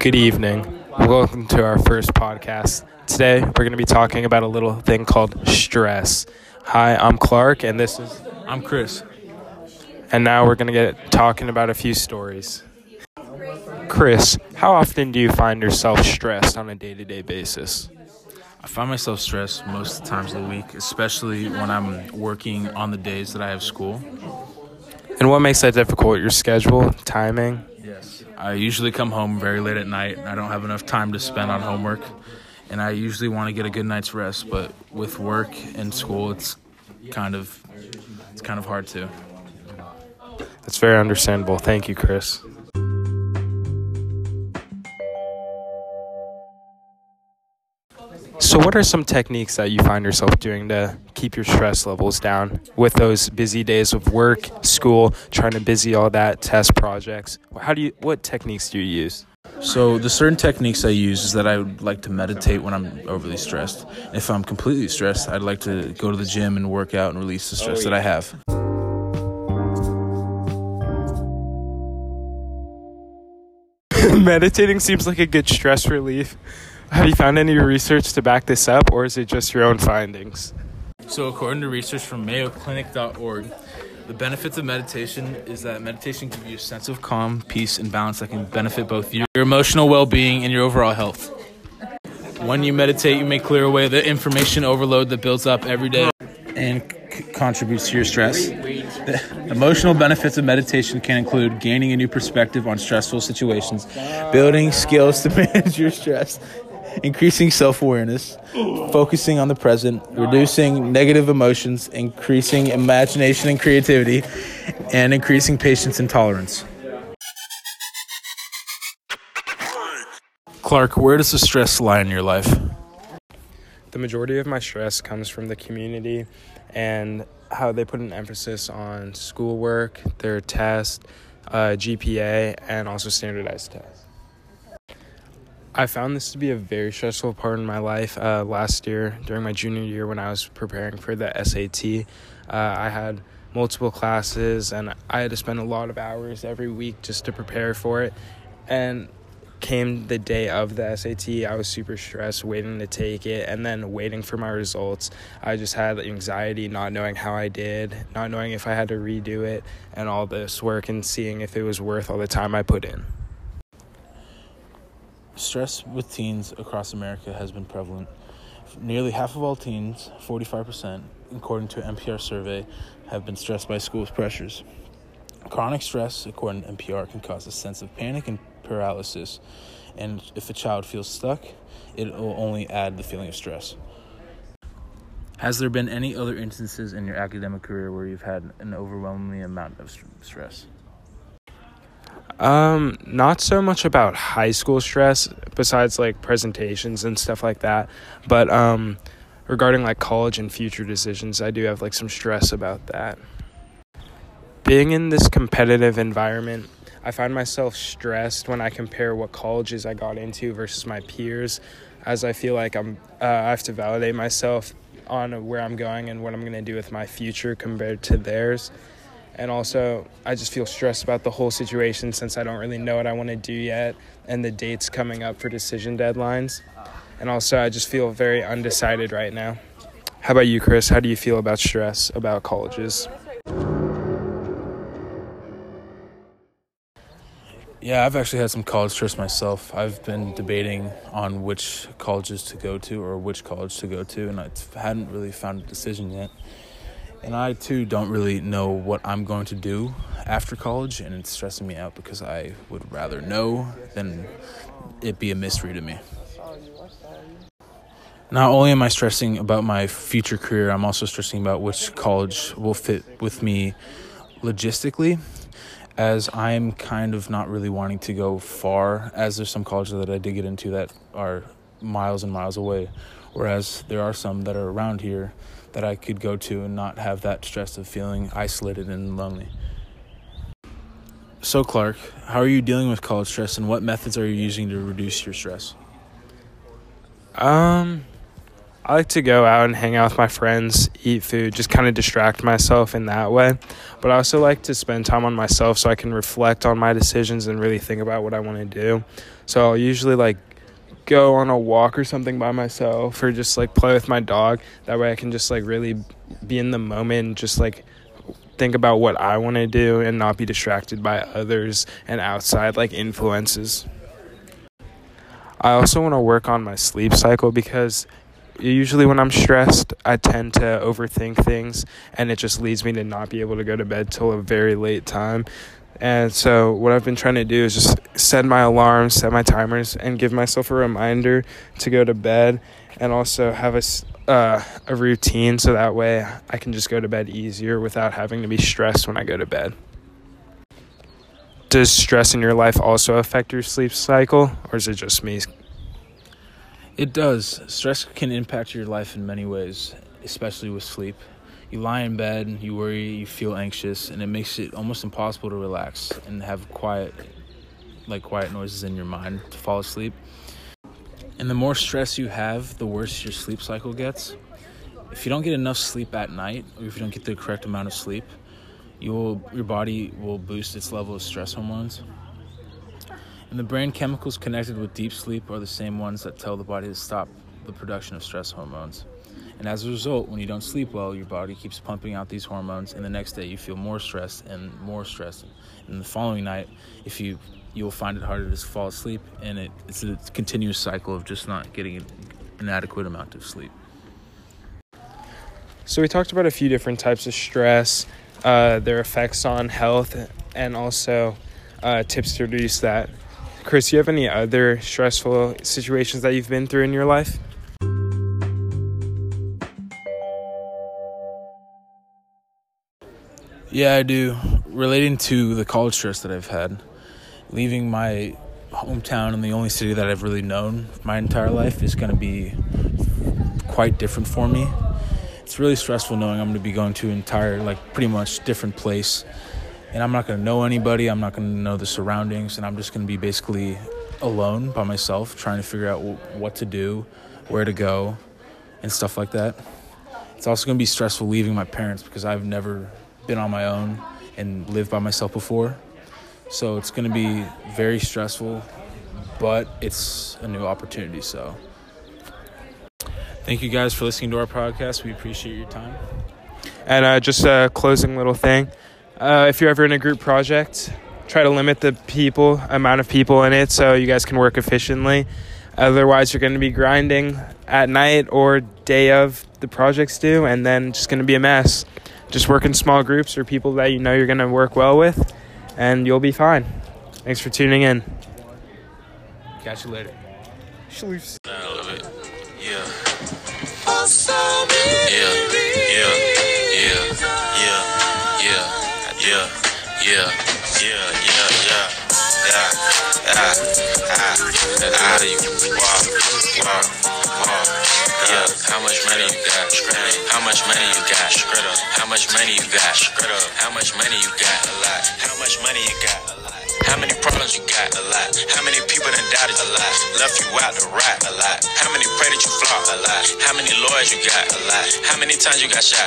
Good evening. Welcome to our first podcast. Today, we're going to be talking about a little thing called stress. Hi, I'm Clark, and this is. I'm Chris. And now we're going to get talking about a few stories. Chris, how often do you find yourself stressed on a day to day basis? I find myself stressed most of the times of the week, especially when I'm working on the days that I have school. And what makes that difficult? Your schedule, timing? Yes. I usually come home very late at night. and I don't have enough time to spend on homework. And I usually want to get a good night's rest, but with work and school, it's kind of it's kind of hard to. That's very understandable. Thank you, Chris. So, what are some techniques that you find yourself doing to keep your stress levels down with those busy days of work, school, trying to busy all that, test projects? How do you? What techniques do you use? So the certain techniques I use is that I would like to meditate when I'm overly stressed. If I'm completely stressed, I'd like to go to the gym and work out and release the stress Oh, that I have. Meditating seems like a good stress relief. Have you found any research to back this up, or is it just your own findings? So, according to research from MayoClinic.org, the benefits of meditation is that meditation gives you a sense of calm, peace, and balance that can benefit both your emotional well being and your overall health. When you meditate, you may clear away the information overload that builds up every day and c- contributes to your stress. The emotional benefits of meditation can include gaining a new perspective on stressful situations, building skills to manage your stress, increasing self awareness, focusing on the present, reducing negative emotions, increasing imagination and creativity, and increasing patience and tolerance. Clark, where does the stress lie in your life? The majority of my stress comes from the community and how they put an emphasis on schoolwork, their test, uh, GPA, and also standardized tests. I found this to be a very stressful part in my life. Uh, last year, during my junior year, when I was preparing for the SAT, uh, I had multiple classes and I had to spend a lot of hours every week just to prepare for it. And came the day of the SAT, I was super stressed waiting to take it and then waiting for my results. I just had anxiety not knowing how I did, not knowing if I had to redo it, and all this work and seeing if it was worth all the time I put in. Stress with teens across America has been prevalent. Nearly half of all teens, 45%, according to an NPR survey, have been stressed by school's pressures. Chronic stress, according to NPR, can cause a sense of panic and paralysis, and if a child feels stuck, it will only add the feeling of stress. Has there been any other instances in your academic career where you've had an overwhelming amount of stress? Um, not so much about high school stress, besides like presentations and stuff like that. But um, regarding like college and future decisions, I do have like some stress about that. Being in this competitive environment, I find myself stressed when I compare what colleges I got into versus my peers, as I feel like I'm uh, I have to validate myself on where I'm going and what I'm going to do with my future compared to theirs. And also, I just feel stressed about the whole situation since I don't really know what I want to do yet and the dates coming up for decision deadlines. And also, I just feel very undecided right now. How about you, Chris? How do you feel about stress about colleges? Yeah, I've actually had some college stress myself. I've been debating on which colleges to go to or which college to go to, and I hadn't really found a decision yet. And I too don't really know what I'm going to do after college, and it's stressing me out because I would rather know than it be a mystery to me. Not only am I stressing about my future career, I'm also stressing about which college will fit with me logistically as I'm kind of not really wanting to go far, as there's some colleges that I did get into that are miles and miles away, whereas there are some that are around here that I could go to and not have that stress of feeling isolated and lonely. So, Clark, how are you dealing with college stress and what methods are you using to reduce your stress? Um, I like to go out and hang out with my friends, eat food, just kind of distract myself in that way. But I also like to spend time on myself so I can reflect on my decisions and really think about what I want to do. So I'll usually like go on a walk or something by myself or just like play with my dog. That way I can just like really be in the moment and just like think about what I want to do and not be distracted by others and outside like influences. I also want to work on my sleep cycle because usually when I'm stressed, I tend to overthink things and it just leads me to not be able to go to bed till a very late time. And so, what I've been trying to do is just set my alarms, set my timers, and give myself a reminder to go to bed and also have a, uh, a routine so that way I can just go to bed easier without having to be stressed when I go to bed. Does stress in your life also affect your sleep cycle, or is it just me? It does. Stress can impact your life in many ways, especially with sleep you lie in bed, you worry, you feel anxious, and it makes it almost impossible to relax and have quiet, like quiet noises in your mind to fall asleep. And the more stress you have, the worse your sleep cycle gets. If you don't get enough sleep at night, or if you don't get the correct amount of sleep, you will, your body will boost its level of stress hormones. And the brain chemicals connected with deep sleep are the same ones that tell the body to stop the production of stress hormones. And as a result, when you don't sleep well, your body keeps pumping out these hormones, and the next day you feel more stressed and more stressed. And the following night, if you you'll find it harder to fall asleep, and it, it's a continuous cycle of just not getting an adequate amount of sleep. So we talked about a few different types of stress, uh, their effects on health, and also uh, tips to reduce that. Chris, do you have any other stressful situations that you've been through in your life? Yeah, I do. Relating to the college stress that I've had, leaving my hometown and the only city that I've really known my entire life is going to be quite different for me. It's really stressful knowing I'm going to be going to an entire, like, pretty much different place. And I'm not going to know anybody. I'm not going to know the surroundings. And I'm just going to be basically alone by myself, trying to figure out what to do, where to go, and stuff like that. It's also going to be stressful leaving my parents because I've never been on my own and lived by myself before. So it's going to be very stressful, but it's a new opportunity. So thank you guys for listening to our podcast. We appreciate your time. And uh, just a closing little thing uh, if you're ever in a group project, try to limit the people amount of people in it so you guys can work efficiently. Otherwise, you're going to be grinding at night or day of the project's due, and then just going to be a mess just work in small groups or people that you know you're going to work well with, and you'll be fine. Thanks for tuning in. Catch you later. I love it. Yeah. Yeah. Yeah. Yeah. Yeah. Yeah. Yeah. Yeah. Yeah. Yeah. Yeah. Yeah. Ah. Ah. Ah. You walk. Walk. Walk. Yeah, how much money you got? How much money you got? How much money you got? How much money you got? A lot. How much money you got? A lot. How many problems you got? A lot. How many people done doubted a lot? Left you out to rot? A lot. How many that you flop? A lot. How many lawyers you got? A lot. How many times you got shot?